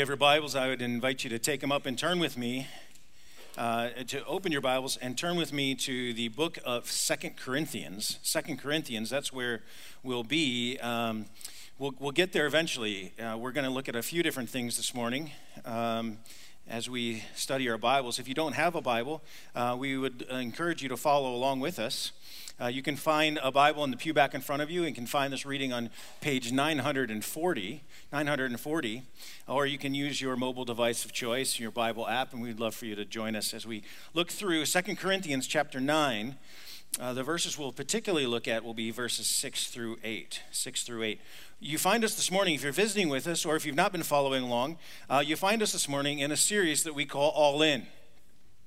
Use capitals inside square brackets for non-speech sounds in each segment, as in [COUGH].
You have your Bibles, I would invite you to take them up and turn with me, uh, to open your Bibles and turn with me to the book of Second Corinthians. Second Corinthians, that's where we'll be. Um, we'll, we'll get there eventually. Uh, we're going to look at a few different things this morning. Um, as we study our Bibles. If you don't have a Bible, uh, we would encourage you to follow along with us. Uh, you can find a Bible in the pew back in front of you and can find this reading on page 940, 940, or you can use your mobile device of choice, your Bible app, and we'd love for you to join us as we look through 2 Corinthians chapter 9. Uh, the verses we'll particularly look at will be verses 6 through 8. 6 through 8. You find us this morning, if you're visiting with us, or if you've not been following along, uh, you find us this morning in a series that we call All In.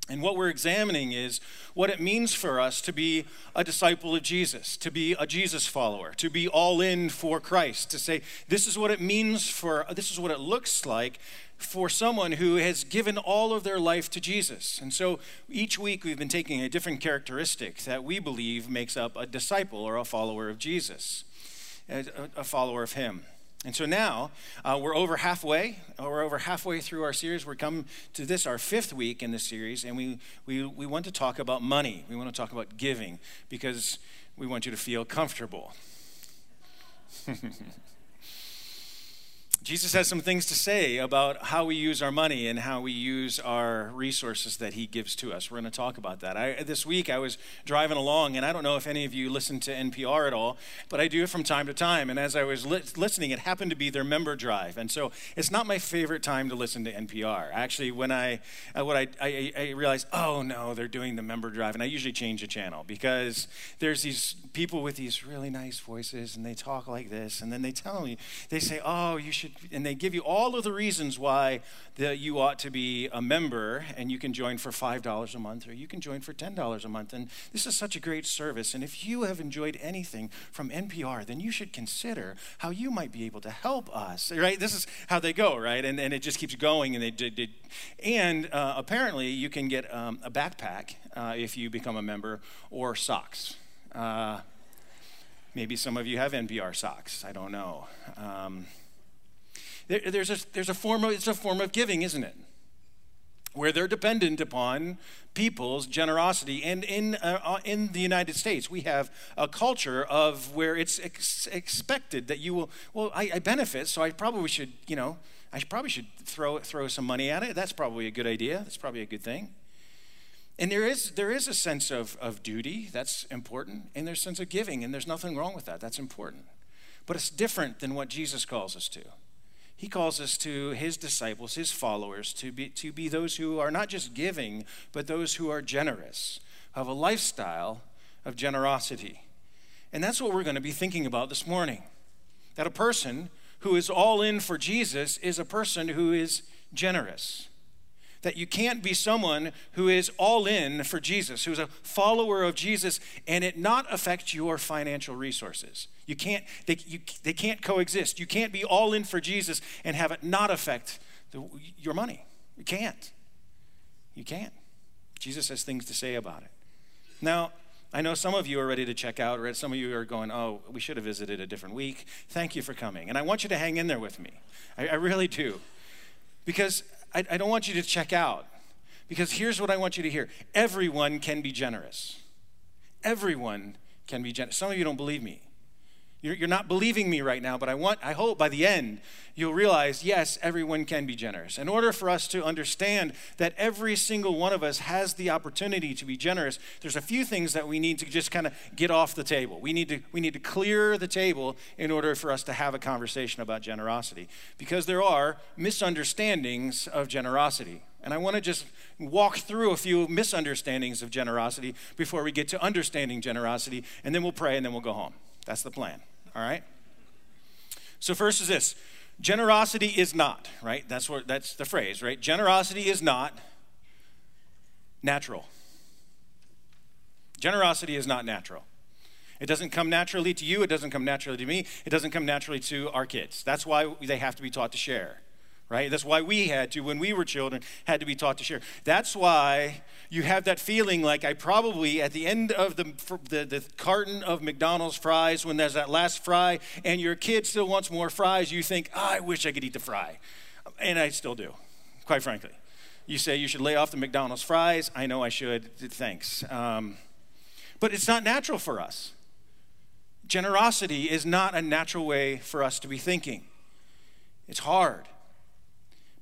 And what we're examining is what it means for us to be a disciple of Jesus, to be a Jesus follower, to be all in for Christ, to say, this is what it means for, this is what it looks like for someone who has given all of their life to Jesus. And so each week we've been taking a different characteristic that we believe makes up a disciple or a follower of Jesus, a follower of Him. And so now uh, we're over halfway. We're over halfway through our series. We're come to this, our fifth week in this series, and we, we, we want to talk about money. We want to talk about giving because we want you to feel comfortable. [LAUGHS] Jesus has some things to say about how we use our money and how we use our resources that he gives to us. We're going to talk about that. I, this week I was driving along, and I don't know if any of you listen to NPR at all, but I do it from time to time. And as I was li- listening, it happened to be their member drive. And so it's not my favorite time to listen to NPR. Actually, when I, uh, what I, I, I realized, oh no, they're doing the member drive. And I usually change the channel because there's these people with these really nice voices, and they talk like this, and then they tell me, they say, oh, you should and they give you all of the reasons why that you ought to be a member, and you can join for $5 a month or you can join for $10 a month. And this is such a great service. And if you have enjoyed anything from NPR, then you should consider how you might be able to help us, right? This is how they go, right? And, and it just keeps going. And, they did, and uh, apparently, you can get um, a backpack uh, if you become a member or socks. Uh, maybe some of you have NPR socks. I don't know. Um, there, there's, a, there's a form of, it's a form of giving, isn't it? Where they're dependent upon people's generosity. And in, uh, uh, in the United States, we have a culture of where it's ex- expected that you will, well, I, I benefit, so I probably should, you know, I probably should throw, throw some money at it. That's probably a good idea. That's probably a good thing. And there is, there is a sense of, of duty, that's important, and there's a sense of giving, and there's nothing wrong with that. That's important. But it's different than what Jesus calls us to. He calls us to his disciples, his followers, to be, to be those who are not just giving, but those who are generous, have a lifestyle of generosity. And that's what we're going to be thinking about this morning. That a person who is all in for Jesus is a person who is generous that you can't be someone who is all in for Jesus, who's a follower of Jesus, and it not affect your financial resources. You can't, they, you, they can't coexist. You can't be all in for Jesus and have it not affect the, your money. You can't. You can't. Jesus has things to say about it. Now, I know some of you are ready to check out, or some of you are going, oh, we should have visited a different week. Thank you for coming. And I want you to hang in there with me. I, I really do. Because I, I don't want you to check out because here's what I want you to hear everyone can be generous. Everyone can be generous. Some of you don't believe me. You're, you're not believing me right now, but I want, I hope by the end you'll realize yes, everyone can be generous. In order for us to understand that every single one of us has the opportunity to be generous, there's a few things that we need to just kind of get off the table. We need to, we need to clear the table in order for us to have a conversation about generosity because there are misunderstandings of generosity. And I want to just walk through a few misunderstandings of generosity before we get to understanding generosity, and then we'll pray and then we'll go home. That's the plan all right? So, first is this generosity is not, right? That's, what, that's the phrase, right? Generosity is not natural. Generosity is not natural. It doesn't come naturally to you, it doesn't come naturally to me, it doesn't come naturally to our kids. That's why they have to be taught to share right? That's why we had to, when we were children, had to be taught to share. That's why you have that feeling like I probably, at the end of the, the, the, carton of McDonald's fries, when there's that last fry, and your kid still wants more fries, you think, oh, I wish I could eat the fry. And I still do, quite frankly. You say you should lay off the McDonald's fries. I know I should. Thanks. Um, but it's not natural for us. Generosity is not a natural way for us to be thinking. It's hard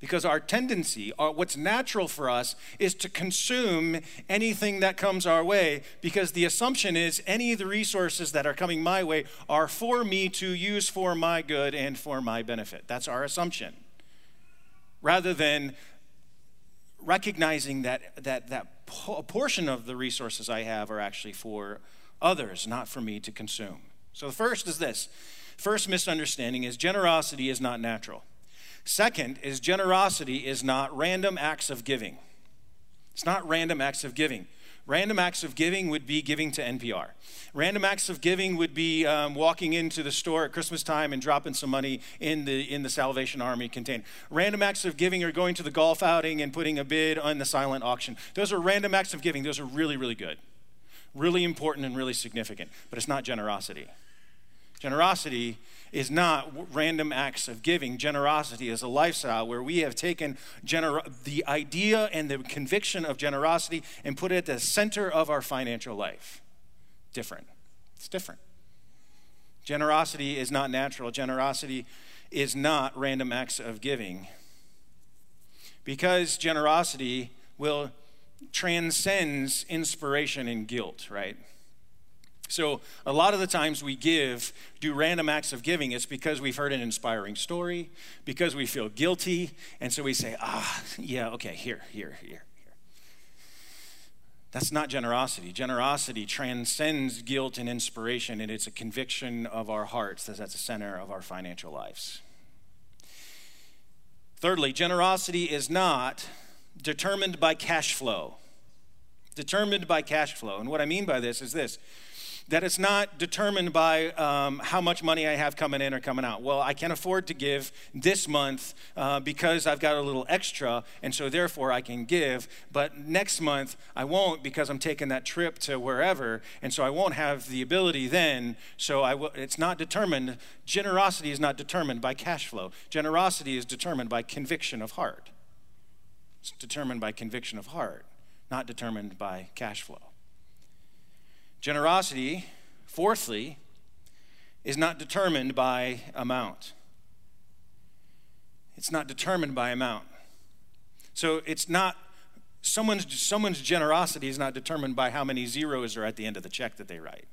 because our tendency, our, what's natural for us, is to consume anything that comes our way because the assumption is any of the resources that are coming my way are for me to use for my good and for my benefit. That's our assumption. Rather than recognizing that, that, that a portion of the resources I have are actually for others, not for me to consume. So the first is this first misunderstanding is generosity is not natural. Second is generosity is not random acts of giving. It's not random acts of giving. Random acts of giving would be giving to NPR. Random acts of giving would be um, walking into the store at Christmas time and dropping some money in the in the Salvation Army container. Random acts of giving are going to the golf outing and putting a bid on the silent auction. Those are random acts of giving. Those are really really good, really important and really significant. But it's not generosity. Generosity is not random acts of giving. Generosity is a lifestyle where we have taken gener- the idea and the conviction of generosity and put it at the center of our financial life. Different. It's different. Generosity is not natural. Generosity is not random acts of giving. Because generosity will transcends inspiration and guilt, right? So, a lot of the times we give, do random acts of giving, it's because we've heard an inspiring story, because we feel guilty, and so we say, ah, yeah, okay, here, here, here, here. That's not generosity. Generosity transcends guilt and inspiration, and it's a conviction of our hearts that's at the center of our financial lives. Thirdly, generosity is not determined by cash flow. Determined by cash flow. And what I mean by this is this that it's not determined by um, how much money I have coming in or coming out. Well, I can afford to give this month uh, because I've got a little extra, and so therefore I can give. But next month I won't because I'm taking that trip to wherever, and so I won't have the ability then. So I w- it's not determined. Generosity is not determined by cash flow. Generosity is determined by conviction of heart. It's determined by conviction of heart, not determined by cash flow. Generosity, fourthly, is not determined by amount. It's not determined by amount. So it's not someone's someone's generosity is not determined by how many zeros are at the end of the check that they write.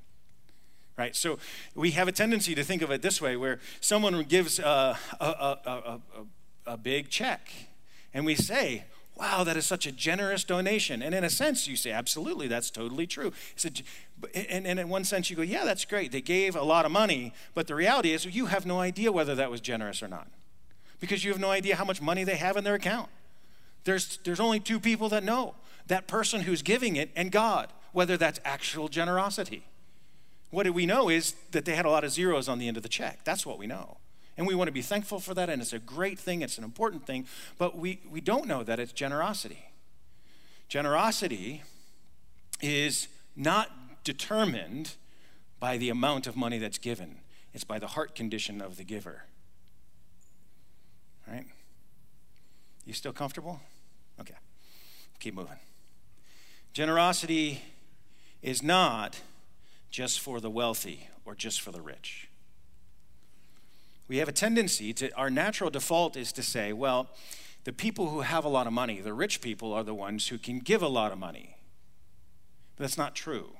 Right? So we have a tendency to think of it this way where someone gives a, a, a, a, a big check and we say, wow, that is such a generous donation. And in a sense, you say, absolutely, that's totally true. Said, and, and in one sense, you go, yeah, that's great. They gave a lot of money. But the reality is, you have no idea whether that was generous or not because you have no idea how much money they have in their account. There's, there's only two people that know that person who's giving it and God, whether that's actual generosity. What do we know is that they had a lot of zeros on the end of the check. That's what we know. And we want to be thankful for that, and it's a great thing, it's an important thing, but we, we don't know that it's generosity. Generosity is not determined by the amount of money that's given, it's by the heart condition of the giver. Right? You still comfortable? Okay. Keep moving. Generosity is not just for the wealthy or just for the rich we have a tendency to, our natural default is to say, well, the people who have a lot of money, the rich people, are the ones who can give a lot of money. But that's not true.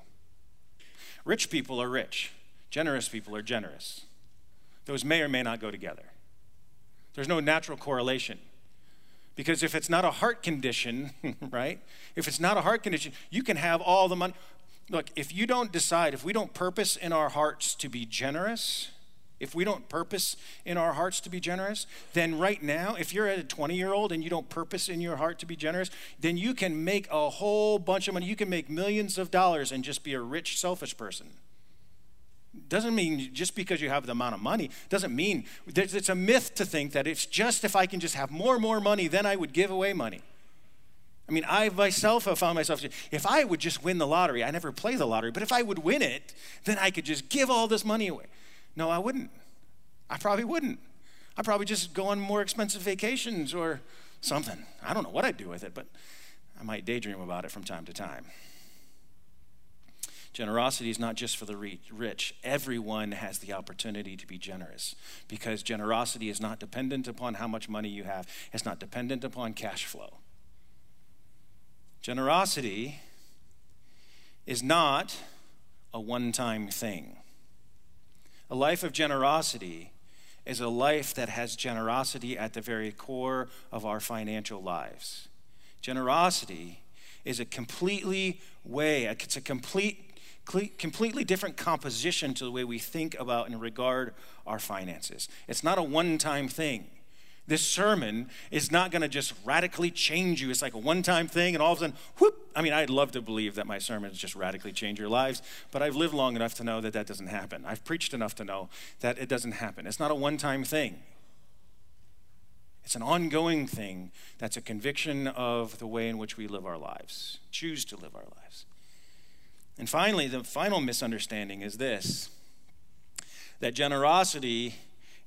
Rich people are rich, generous people are generous. Those may or may not go together. There's no natural correlation. Because if it's not a heart condition, [LAUGHS] right? If it's not a heart condition, you can have all the money. Look, if you don't decide, if we don't purpose in our hearts to be generous, if we don't purpose in our hearts to be generous, then right now, if you're at a 20 year old and you don't purpose in your heart to be generous, then you can make a whole bunch of money. You can make millions of dollars and just be a rich, selfish person. Doesn't mean just because you have the amount of money, doesn't mean it's a myth to think that it's just if I can just have more and more money, then I would give away money. I mean, I myself have found myself, if I would just win the lottery, I never play the lottery, but if I would win it, then I could just give all this money away. No, I wouldn't. I probably wouldn't. I'd probably just go on more expensive vacations or something. I don't know what I'd do with it, but I might daydream about it from time to time. Generosity is not just for the rich. Everyone has the opportunity to be generous because generosity is not dependent upon how much money you have, it's not dependent upon cash flow. Generosity is not a one time thing. A life of generosity is a life that has generosity at the very core of our financial lives. Generosity is a completely way, it's a complete completely different composition to the way we think about and regard our finances. It's not a one time thing. This sermon is not going to just radically change you. It's like a one time thing, and all of a sudden, whoop. I mean, I'd love to believe that my sermons just radically change your lives, but I've lived long enough to know that that doesn't happen. I've preached enough to know that it doesn't happen. It's not a one time thing. It's an ongoing thing that's a conviction of the way in which we live our lives, choose to live our lives. And finally, the final misunderstanding is this that generosity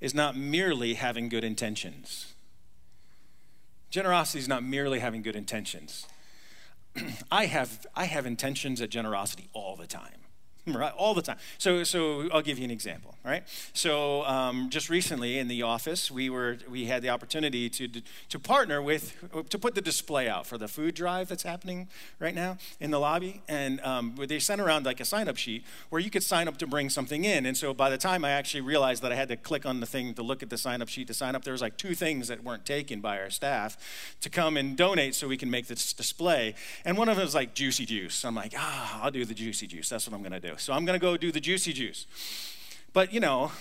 is not merely having good intentions. Generosity is not merely having good intentions. [CLEARS THROAT] I have, I have intentions at generosity all the time. [LAUGHS] right? All the time. So, so I'll give you an example, right? So, um, just recently in the office, we were we had the opportunity to to partner with to put the display out for the food drive that's happening right now in the lobby, and um, they sent around like a sign up sheet where you could sign up to bring something in. And so, by the time I actually realized that I had to click on the thing to look at the sign up sheet to sign up, there was like two things that weren't taken by our staff to come and donate so we can make this display. And one of them was like juicy juice. I'm like, ah, I'll do the juicy juice. That's what I'm going to do. So I'm going to go do the juicy juice. But, you know,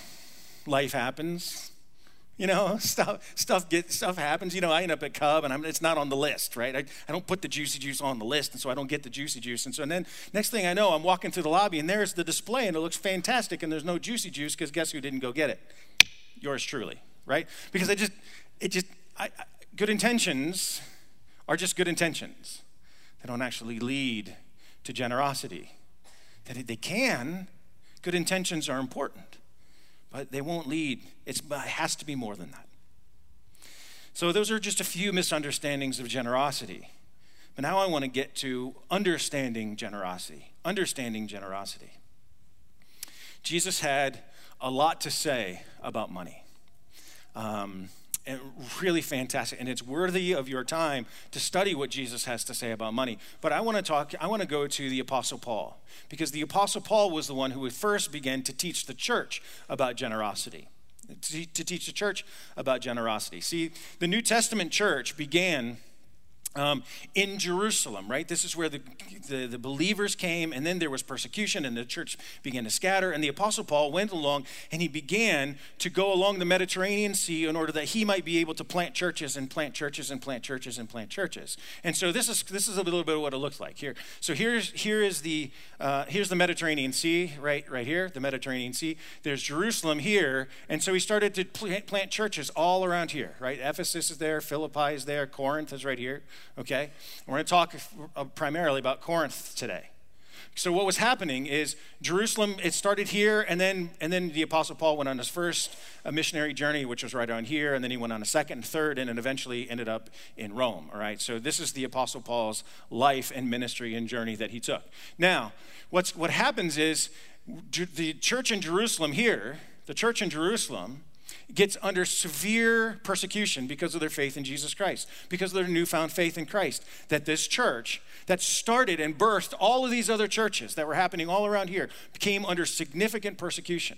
life happens. You know, [LAUGHS] stuff stuff get stuff happens. You know, I end up at Cub and I'm, it's not on the list, right? I, I don't put the juicy juice on the list, and so I don't get the juicy juice. And so and then next thing I know, I'm walking through the lobby and there's the display and it looks fantastic, and there's no juicy juice because guess who didn't go get it? Yours truly, right? Because I just it just I, I, good intentions are just good intentions. They don't actually lead to generosity that they can. Good intentions are important, but they won't lead. It's, it has to be more than that. So, those are just a few misunderstandings of generosity. But now I want to get to understanding generosity. Understanding generosity. Jesus had a lot to say about money. Um, really fantastic and it's worthy of your time to study what jesus has to say about money. But i want to talk i want to go to the apostle paul because the apostle paul was the one who first began to teach the church about generosity. To, to teach the church about generosity. See the new testament church began um, in Jerusalem, right? This is where the, the, the, believers came, and then there was persecution, and the church began to scatter. And the Apostle Paul went along and he began to go along the Mediterranean Sea in order that he might be able to plant churches and plant churches and plant churches and plant churches. And so this is this is a little bit of what it looks like here. So here's here is the uh, here's the Mediterranean Sea, right right here, the Mediterranean Sea. There's Jerusalem here, and so he started to plant churches all around here, right? Ephesus is there, Philippi is there, Corinth is right here okay? We're going to talk uh, primarily about Corinth today. So what was happening is Jerusalem. It started here, and then and then the Apostle Paul went on his first uh, missionary journey, which was right on here, and then he went on a second and third, and it eventually ended up in Rome. All right. So this is the Apostle Paul's life and ministry and journey that he took. Now, what's what happens is the church in Jerusalem here, the church in Jerusalem gets under severe persecution because of their faith in Jesus Christ, because of their newfound faith in Christ. That this church that started and birthed all of these other churches that were happening all around here came under significant persecution.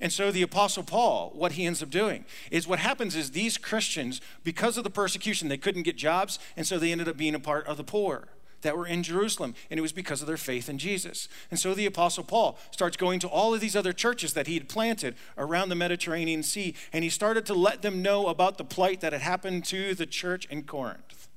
And so the Apostle Paul, what he ends up doing is what happens is these Christians, because of the persecution, they couldn't get jobs, and so they ended up being a part of the poor that were in Jerusalem, and it was because of their faith in Jesus. And so the Apostle Paul starts going to all of these other churches that he had planted around the Mediterranean Sea, and he started to let them know about the plight that had happened to the church in Corinth.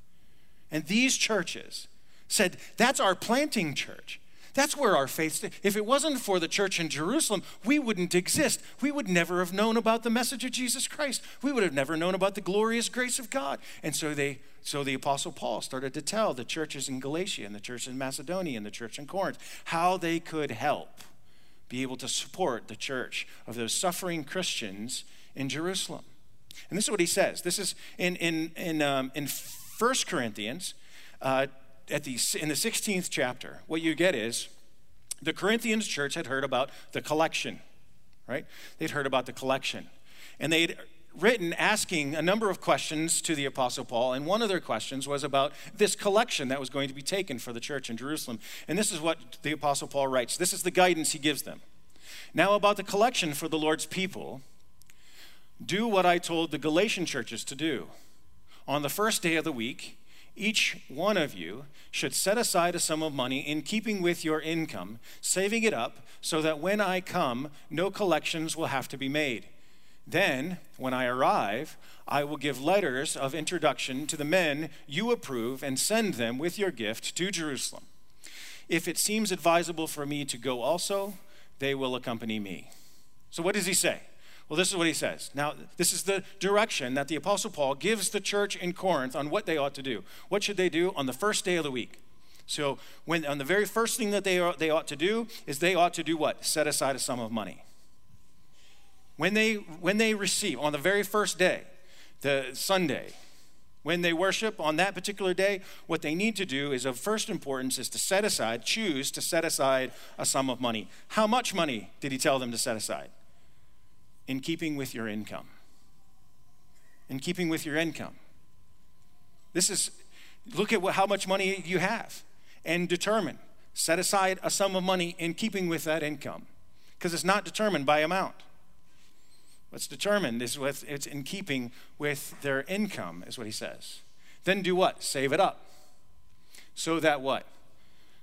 And these churches said, That's our planting church. That's where our faith. If it wasn't for the church in Jerusalem, we wouldn't exist. We would never have known about the message of Jesus Christ. We would have never known about the glorious grace of God. And so they so the apostle Paul started to tell the churches in Galatia and the church in Macedonia and the church in Corinth how they could help be able to support the church of those suffering Christians in Jerusalem. And this is what he says. This is in, in, in, um, in 1 Corinthians, uh, at the, in the 16th chapter. What you get is the Corinthians church had heard about the collection, right? They'd heard about the collection. And they'd written asking a number of questions to the Apostle Paul, and one of their questions was about this collection that was going to be taken for the church in Jerusalem. And this is what the Apostle Paul writes this is the guidance he gives them. Now, about the collection for the Lord's people, do what I told the Galatian churches to do. On the first day of the week, each one of you should set aside a sum of money in keeping with your income, saving it up so that when I come, no collections will have to be made. Then, when I arrive, I will give letters of introduction to the men you approve and send them with your gift to Jerusalem. If it seems advisable for me to go also, they will accompany me. So, what does he say? Well, this is what he says. Now, this is the direction that the Apostle Paul gives the church in Corinth on what they ought to do. What should they do on the first day of the week? So, when on the very first thing that they, are, they ought to do is they ought to do what? Set aside a sum of money. When they, when they receive, on the very first day, the Sunday, when they worship on that particular day, what they need to do is of first importance is to set aside, choose to set aside a sum of money. How much money did he tell them to set aside? In keeping with your income. In keeping with your income. This is, look at what, how much money you have and determine. Set aside a sum of money in keeping with that income because it's not determined by amount. What's determined is with, it's in keeping with their income, is what he says. Then do what? Save it up. So that what?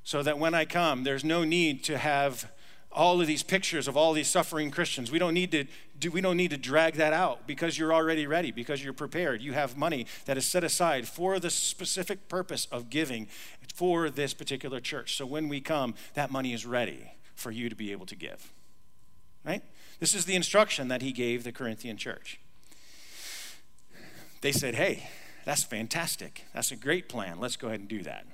So that when I come, there's no need to have all of these pictures of all these suffering Christians. We don't need to do, we don't need to drag that out because you're already ready, because you're prepared. You have money that is set aside for the specific purpose of giving for this particular church. So when we come, that money is ready for you to be able to give. Right? This is the instruction that he gave the Corinthian church. They said, Hey, that's fantastic. That's a great plan. Let's go ahead and do that.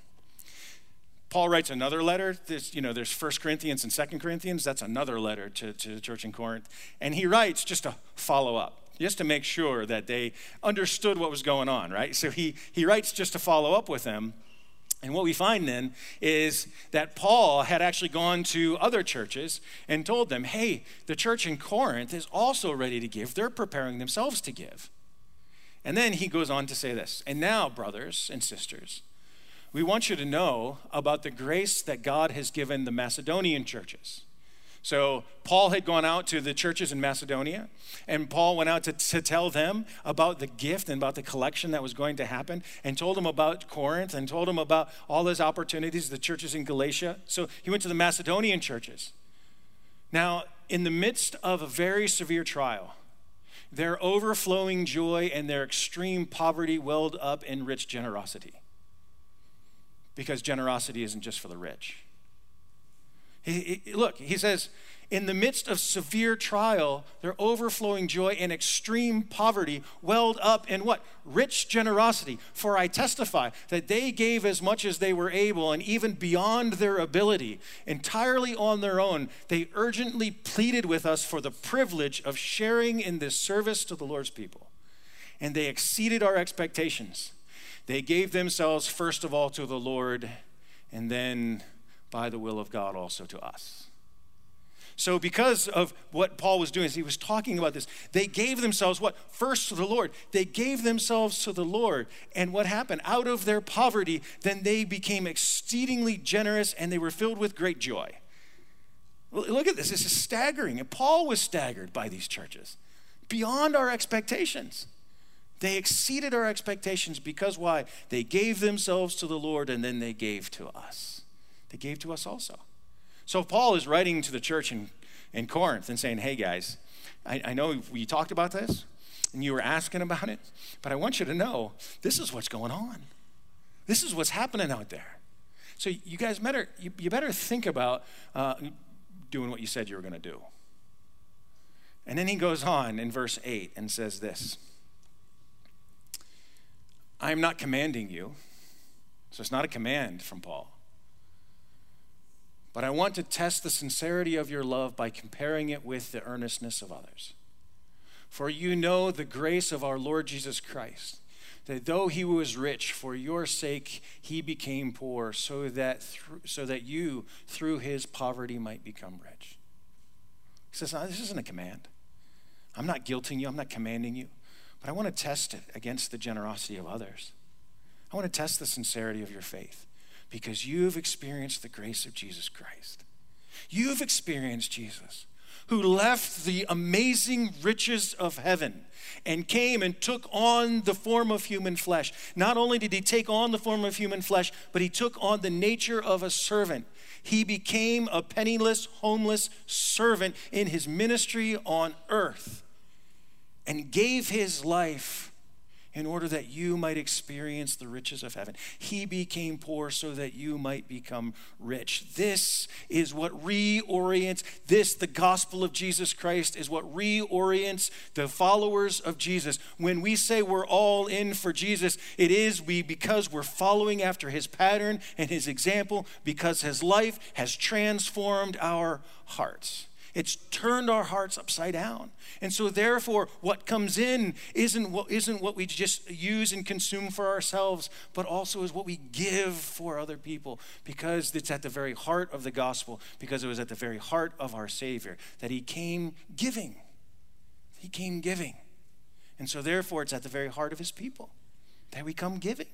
Paul writes another letter. There's, you know, there's 1 Corinthians and 2 Corinthians. That's another letter to, to the church in Corinth. And he writes just to follow up, just to make sure that they understood what was going on, right? So he, he writes just to follow up with them. And what we find then is that Paul had actually gone to other churches and told them, hey, the church in Corinth is also ready to give. They're preparing themselves to give. And then he goes on to say this And now, brothers and sisters, we want you to know about the grace that God has given the Macedonian churches. So Paul had gone out to the churches in Macedonia, and Paul went out to, to tell them about the gift and about the collection that was going to happen, and told them about Corinth and told them about all those opportunities, the churches in Galatia. So he went to the Macedonian churches. Now, in the midst of a very severe trial, their overflowing joy and their extreme poverty welled up in rich generosity. Because generosity isn't just for the rich. He, he, look, he says, in the midst of severe trial, their overflowing joy and extreme poverty welled up in what? Rich generosity. For I testify that they gave as much as they were able and even beyond their ability, entirely on their own. They urgently pleaded with us for the privilege of sharing in this service to the Lord's people. And they exceeded our expectations. They gave themselves first of all to the Lord and then by the will of God also to us. So, because of what Paul was doing, as he was talking about this, they gave themselves what? First to the Lord. They gave themselves to the Lord. And what happened? Out of their poverty, then they became exceedingly generous and they were filled with great joy. Look at this. This is staggering. And Paul was staggered by these churches beyond our expectations. They exceeded our expectations because why? They gave themselves to the Lord and then they gave to us they gave to us also. So Paul is writing to the church in, in Corinth and saying, hey guys, I, I know we talked about this and you were asking about it, but I want you to know this is what's going on. This is what's happening out there. So you guys better, you, you better think about uh, doing what you said you were going to do. And then he goes on in verse 8 and says this I am not commanding you. So it's not a command from Paul. but I want to test the sincerity of your love by comparing it with the earnestness of others. For you know the grace of our Lord Jesus Christ, that though he was rich, for your sake he became poor, so that, so that you, through his poverty, might become rich. He says, no, This isn't a command. I'm not guilting you, I'm not commanding you, but I want to test it against the generosity of others. I want to test the sincerity of your faith because you've experienced the grace of Jesus Christ. You've experienced Jesus who left the amazing riches of heaven and came and took on the form of human flesh. Not only did he take on the form of human flesh, but he took on the nature of a servant. He became a penniless, homeless servant in his ministry on earth and gave his life in order that you might experience the riches of heaven. He became poor so that you might become rich. This is what reorients this, the gospel of Jesus Christ, is what reorients the followers of Jesus. When we say we're all in for Jesus, it is we because we're following after his pattern and his example, because his life has transformed our hearts. It's turned our hearts upside down. And so, therefore, what comes in isn't what, isn't what we just use and consume for ourselves, but also is what we give for other people because it's at the very heart of the gospel, because it was at the very heart of our Savior that He came giving. He came giving. And so, therefore, it's at the very heart of His people that we come giving.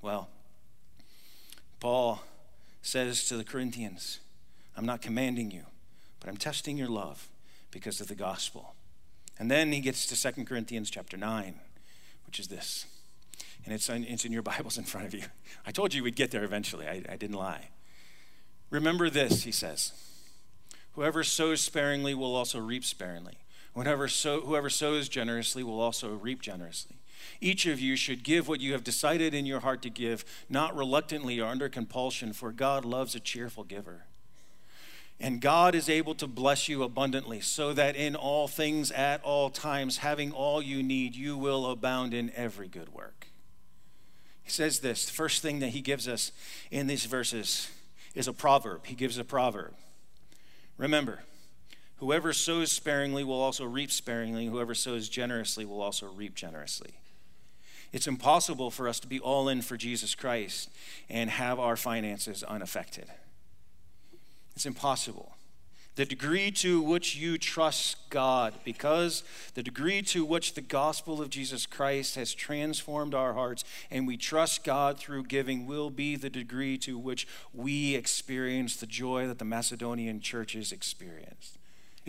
Well, Paul says to the Corinthians, I'm not commanding you, but I'm testing your love because of the gospel. And then he gets to 2 Corinthians chapter 9, which is this. And it's in, it's in your [LAUGHS] Bibles in front of you. I told you we'd get there eventually. I, I didn't lie. Remember this, he says. Whoever sows sparingly will also reap sparingly. Whenever sow, whoever sows generously will also reap generously. Each of you should give what you have decided in your heart to give, not reluctantly or under compulsion, for God loves a cheerful giver. And God is able to bless you abundantly, so that in all things, at all times, having all you need, you will abound in every good work. He says this the first thing that he gives us in these verses is a proverb. He gives a proverb. Remember, whoever sows sparingly will also reap sparingly, whoever sows generously will also reap generously. It's impossible for us to be all in for Jesus Christ and have our finances unaffected. It's impossible. The degree to which you trust God, because the degree to which the gospel of Jesus Christ has transformed our hearts and we trust God through giving, will be the degree to which we experience the joy that the Macedonian churches experienced.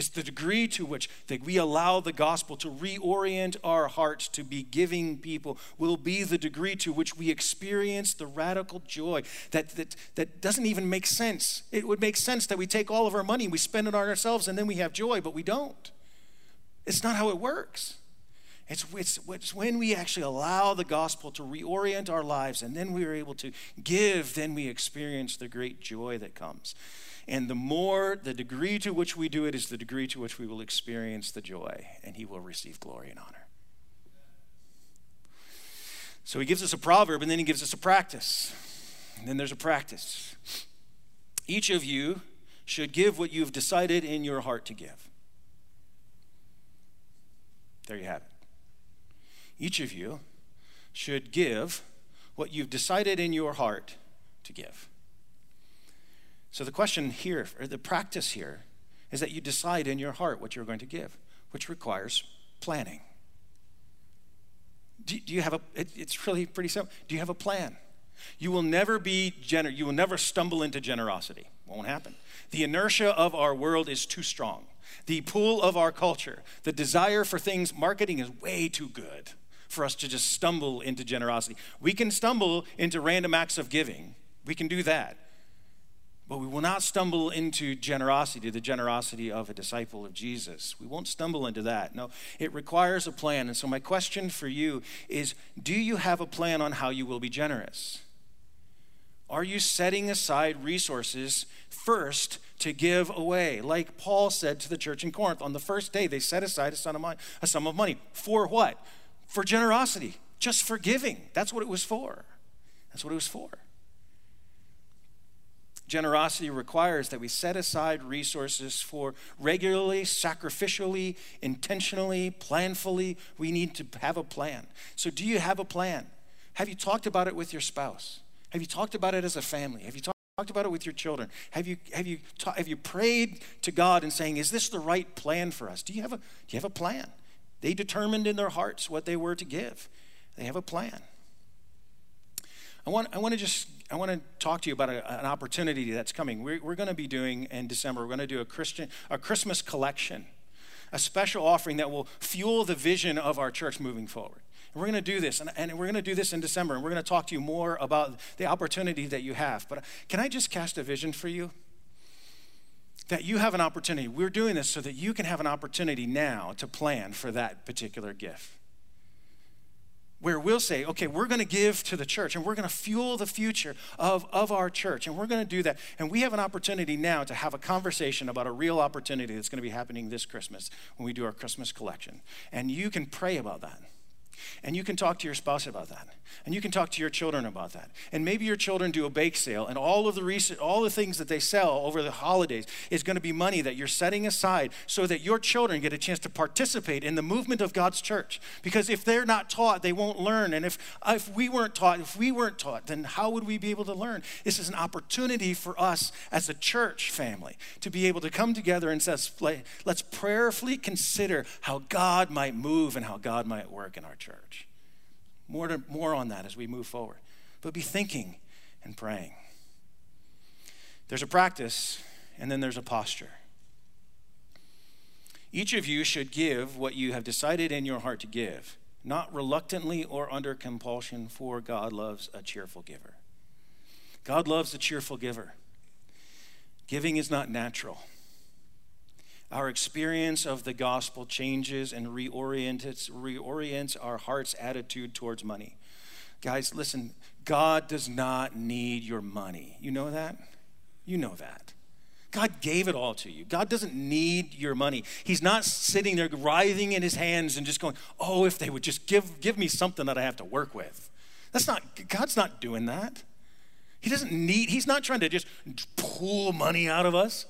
It's the degree to which that we allow the gospel to reorient our hearts to be giving people will be the degree to which we experience the radical joy that, that, that doesn't even make sense. It would make sense that we take all of our money, we spend it on ourselves, and then we have joy, but we don't. It's not how it works. It's, it's, it's, when we actually allow the gospel to reorient our lives and then we are able to give, then we experience the great joy that comes. And the more, the degree to which we do it is the degree to which we will experience the joy, and He will receive glory and honor. So He gives us a proverb, and then He gives us a practice. And then there's a practice. Each of you should give what you've decided in your heart to give. There you have it. Each of you should give what you've decided in your heart to give. So the question here, or the practice here, is that you decide in your heart what you're going to give, which requires planning. Do, do you have a, it, it's really pretty simple. Do you have a plan? You will never be generous, you will never stumble into generosity. Won't happen. The inertia of our world is too strong. The pull of our culture, the desire for things, marketing is way too good for us to just stumble into generosity. We can stumble into random acts of giving. We can do that. But we will not stumble into generosity, the generosity of a disciple of Jesus. We won't stumble into that. No, it requires a plan. And so, my question for you is Do you have a plan on how you will be generous? Are you setting aside resources first to give away? Like Paul said to the church in Corinth, on the first day, they set aside a sum of money. A sum of money. For what? For generosity, just for giving. That's what it was for. That's what it was for. Generosity requires that we set aside resources for regularly, sacrificially, intentionally, planfully. We need to have a plan. So, do you have a plan? Have you talked about it with your spouse? Have you talked about it as a family? Have you talked about it with your children? Have you, have you, ta- have you prayed to God and saying, is this the right plan for us? Do you, have a, do you have a plan? They determined in their hearts what they were to give. They have a plan. I want, I want to just I want to talk to you about a, an opportunity that's coming. We're, we're going to be doing in December. We're going to do a Christian a Christmas collection, a special offering that will fuel the vision of our church moving forward. And we're going to do this, and, and we're going to do this in December, and we're going to talk to you more about the opportunity that you have. But uh, can I just cast a vision for you? That you have an opportunity. We're doing this so that you can have an opportunity now to plan for that particular gift where we'll say, okay, we're going to give to the church and we're going to fuel the future of, of our church. And we're going to do that. And we have an opportunity now to have a conversation about a real opportunity that's going to be happening this Christmas when we do our Christmas collection. And you can pray about that. And you can talk to your spouse about that. And you can talk to your children about that. And maybe your children do a bake sale, and all of the recent, all the things that they sell over the holidays is going to be money that you're setting aside so that your children get a chance to participate in the movement of God's church. Because if they're not taught, they won't learn. And if if we weren't taught, if we weren't taught, then how would we be able to learn? This is an opportunity for us as a church family to be able to come together and says, let's prayerfully consider how God might move and how God might work in our church. More, to, more on that as we move forward. But be thinking and praying. There's a practice, and then there's a posture. Each of you should give what you have decided in your heart to give, not reluctantly or under compulsion, for God loves a cheerful giver. God loves a cheerful giver. Giving is not natural. Our experience of the gospel changes and reorients, reorients our heart's attitude towards money. Guys, listen, God does not need your money. You know that? You know that. God gave it all to you. God doesn't need your money. He's not sitting there writhing in his hands and just going, oh, if they would just give, give me something that I have to work with. That's not, God's not doing that. He doesn't need, he's not trying to just pull money out of us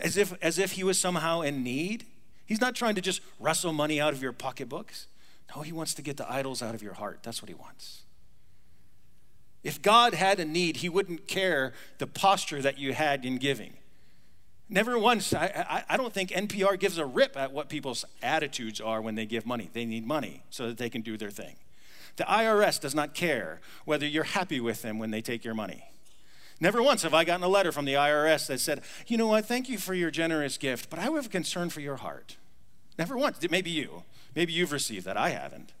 as if, as if he was somehow in need. He's not trying to just wrestle money out of your pocketbooks. No, he wants to get the idols out of your heart. That's what he wants. If God had a need, he wouldn't care the posture that you had in giving. Never once, I, I, I, don't think NPR gives a rip at what people's attitudes are when they give money. They need money so that they can do their thing. The IRS does not care whether you're happy with them when they take your money. Never once have I gotten a letter from the IRS that said, you know what, thank you for your generous gift, but I have a concern for your heart. Never once. Maybe you. Maybe you've received that. I haven't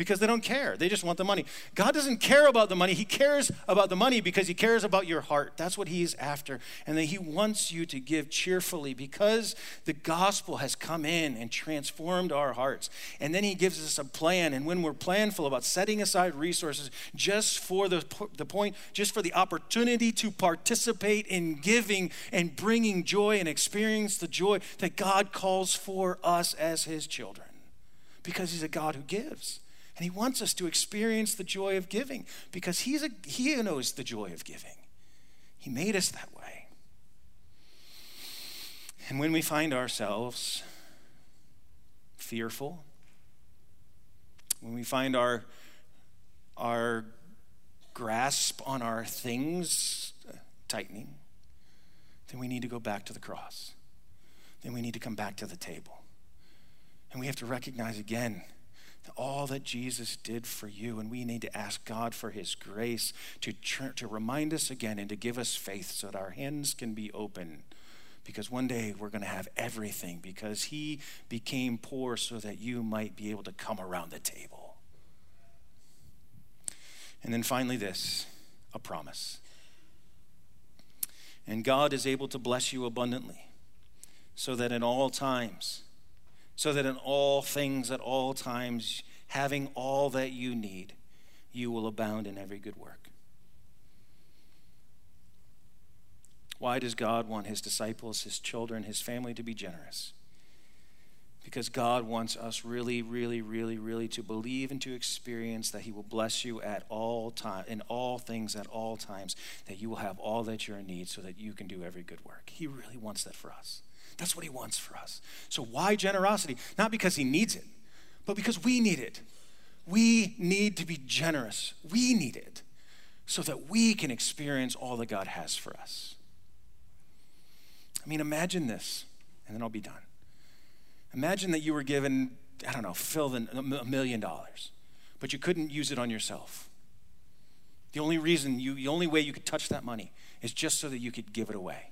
because they don't care. They just want the money. God doesn't care about the money. He cares about the money because He cares about your heart. That's what He's after. And that He wants you to give cheerfully because the gospel has come in and transformed our hearts. And then He gives us a plan. And when we're planful about setting aside resources just for the, the point, just for the opportunity to participate in giving and bringing joy and experience the joy that God calls for us as His children because He's a God who gives. And he wants us to experience the joy of giving because he's a, he knows the joy of giving. He made us that way. And when we find ourselves fearful, when we find our, our grasp on our things tightening, then we need to go back to the cross. Then we need to come back to the table. And we have to recognize again all that Jesus did for you. And we need to ask God for his grace to, to remind us again and to give us faith so that our hands can be open. Because one day we're going to have everything because he became poor so that you might be able to come around the table. And then finally, this a promise. And God is able to bless you abundantly so that in all times, so that in all things at all times, having all that you need, you will abound in every good work. Why does God want his disciples, his children, his family to be generous? because God wants us really, really, really, really to believe and to experience that He will bless you at all time, in all things at all times, that you will have all that you need so that you can do every good work. He really wants that for us. That's what He wants for us. So, why generosity? Not because He needs it, but because we need it. We need to be generous. We need it so that we can experience all that God has for us. I mean, imagine this, and then I'll be done. Imagine that you were given, I don't know, fill in a million dollars, but you couldn't use it on yourself. The only reason you, the only way you could touch that money is just so that you could give it away.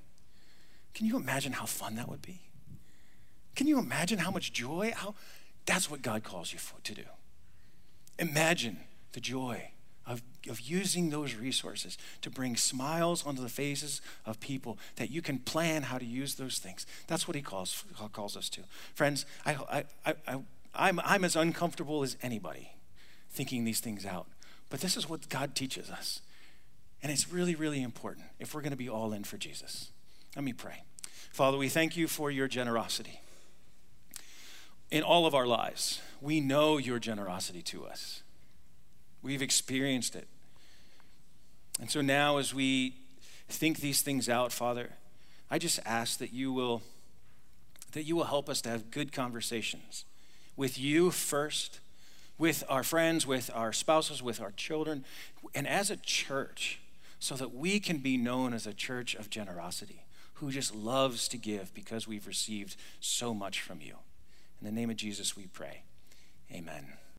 Can you imagine how fun that would be? Can you imagine how much joy? How that's what God calls you for, to do. Imagine the joy of, of using those resources to bring smiles onto the faces of people that you can plan how to use those things. That's what he calls, calls us to. Friends, I, I, I, I, I'm, I'm as uncomfortable as anybody thinking these things out. But this is what God teaches us. And it's really, really important if we're going to be all in for Jesus. Let me pray. Father, we thank you for your generosity. In all of our lives, we know your generosity to us. We've experienced it. And so now, as we think these things out, Father, I just ask that you will that you will help us to have good conversations with you first, with our friends, with our spouses, with our children, and as a church, so that we can be known as a church of generosity who just loves to give because we've received so much from you. In the name of Jesus, we pray. Amen.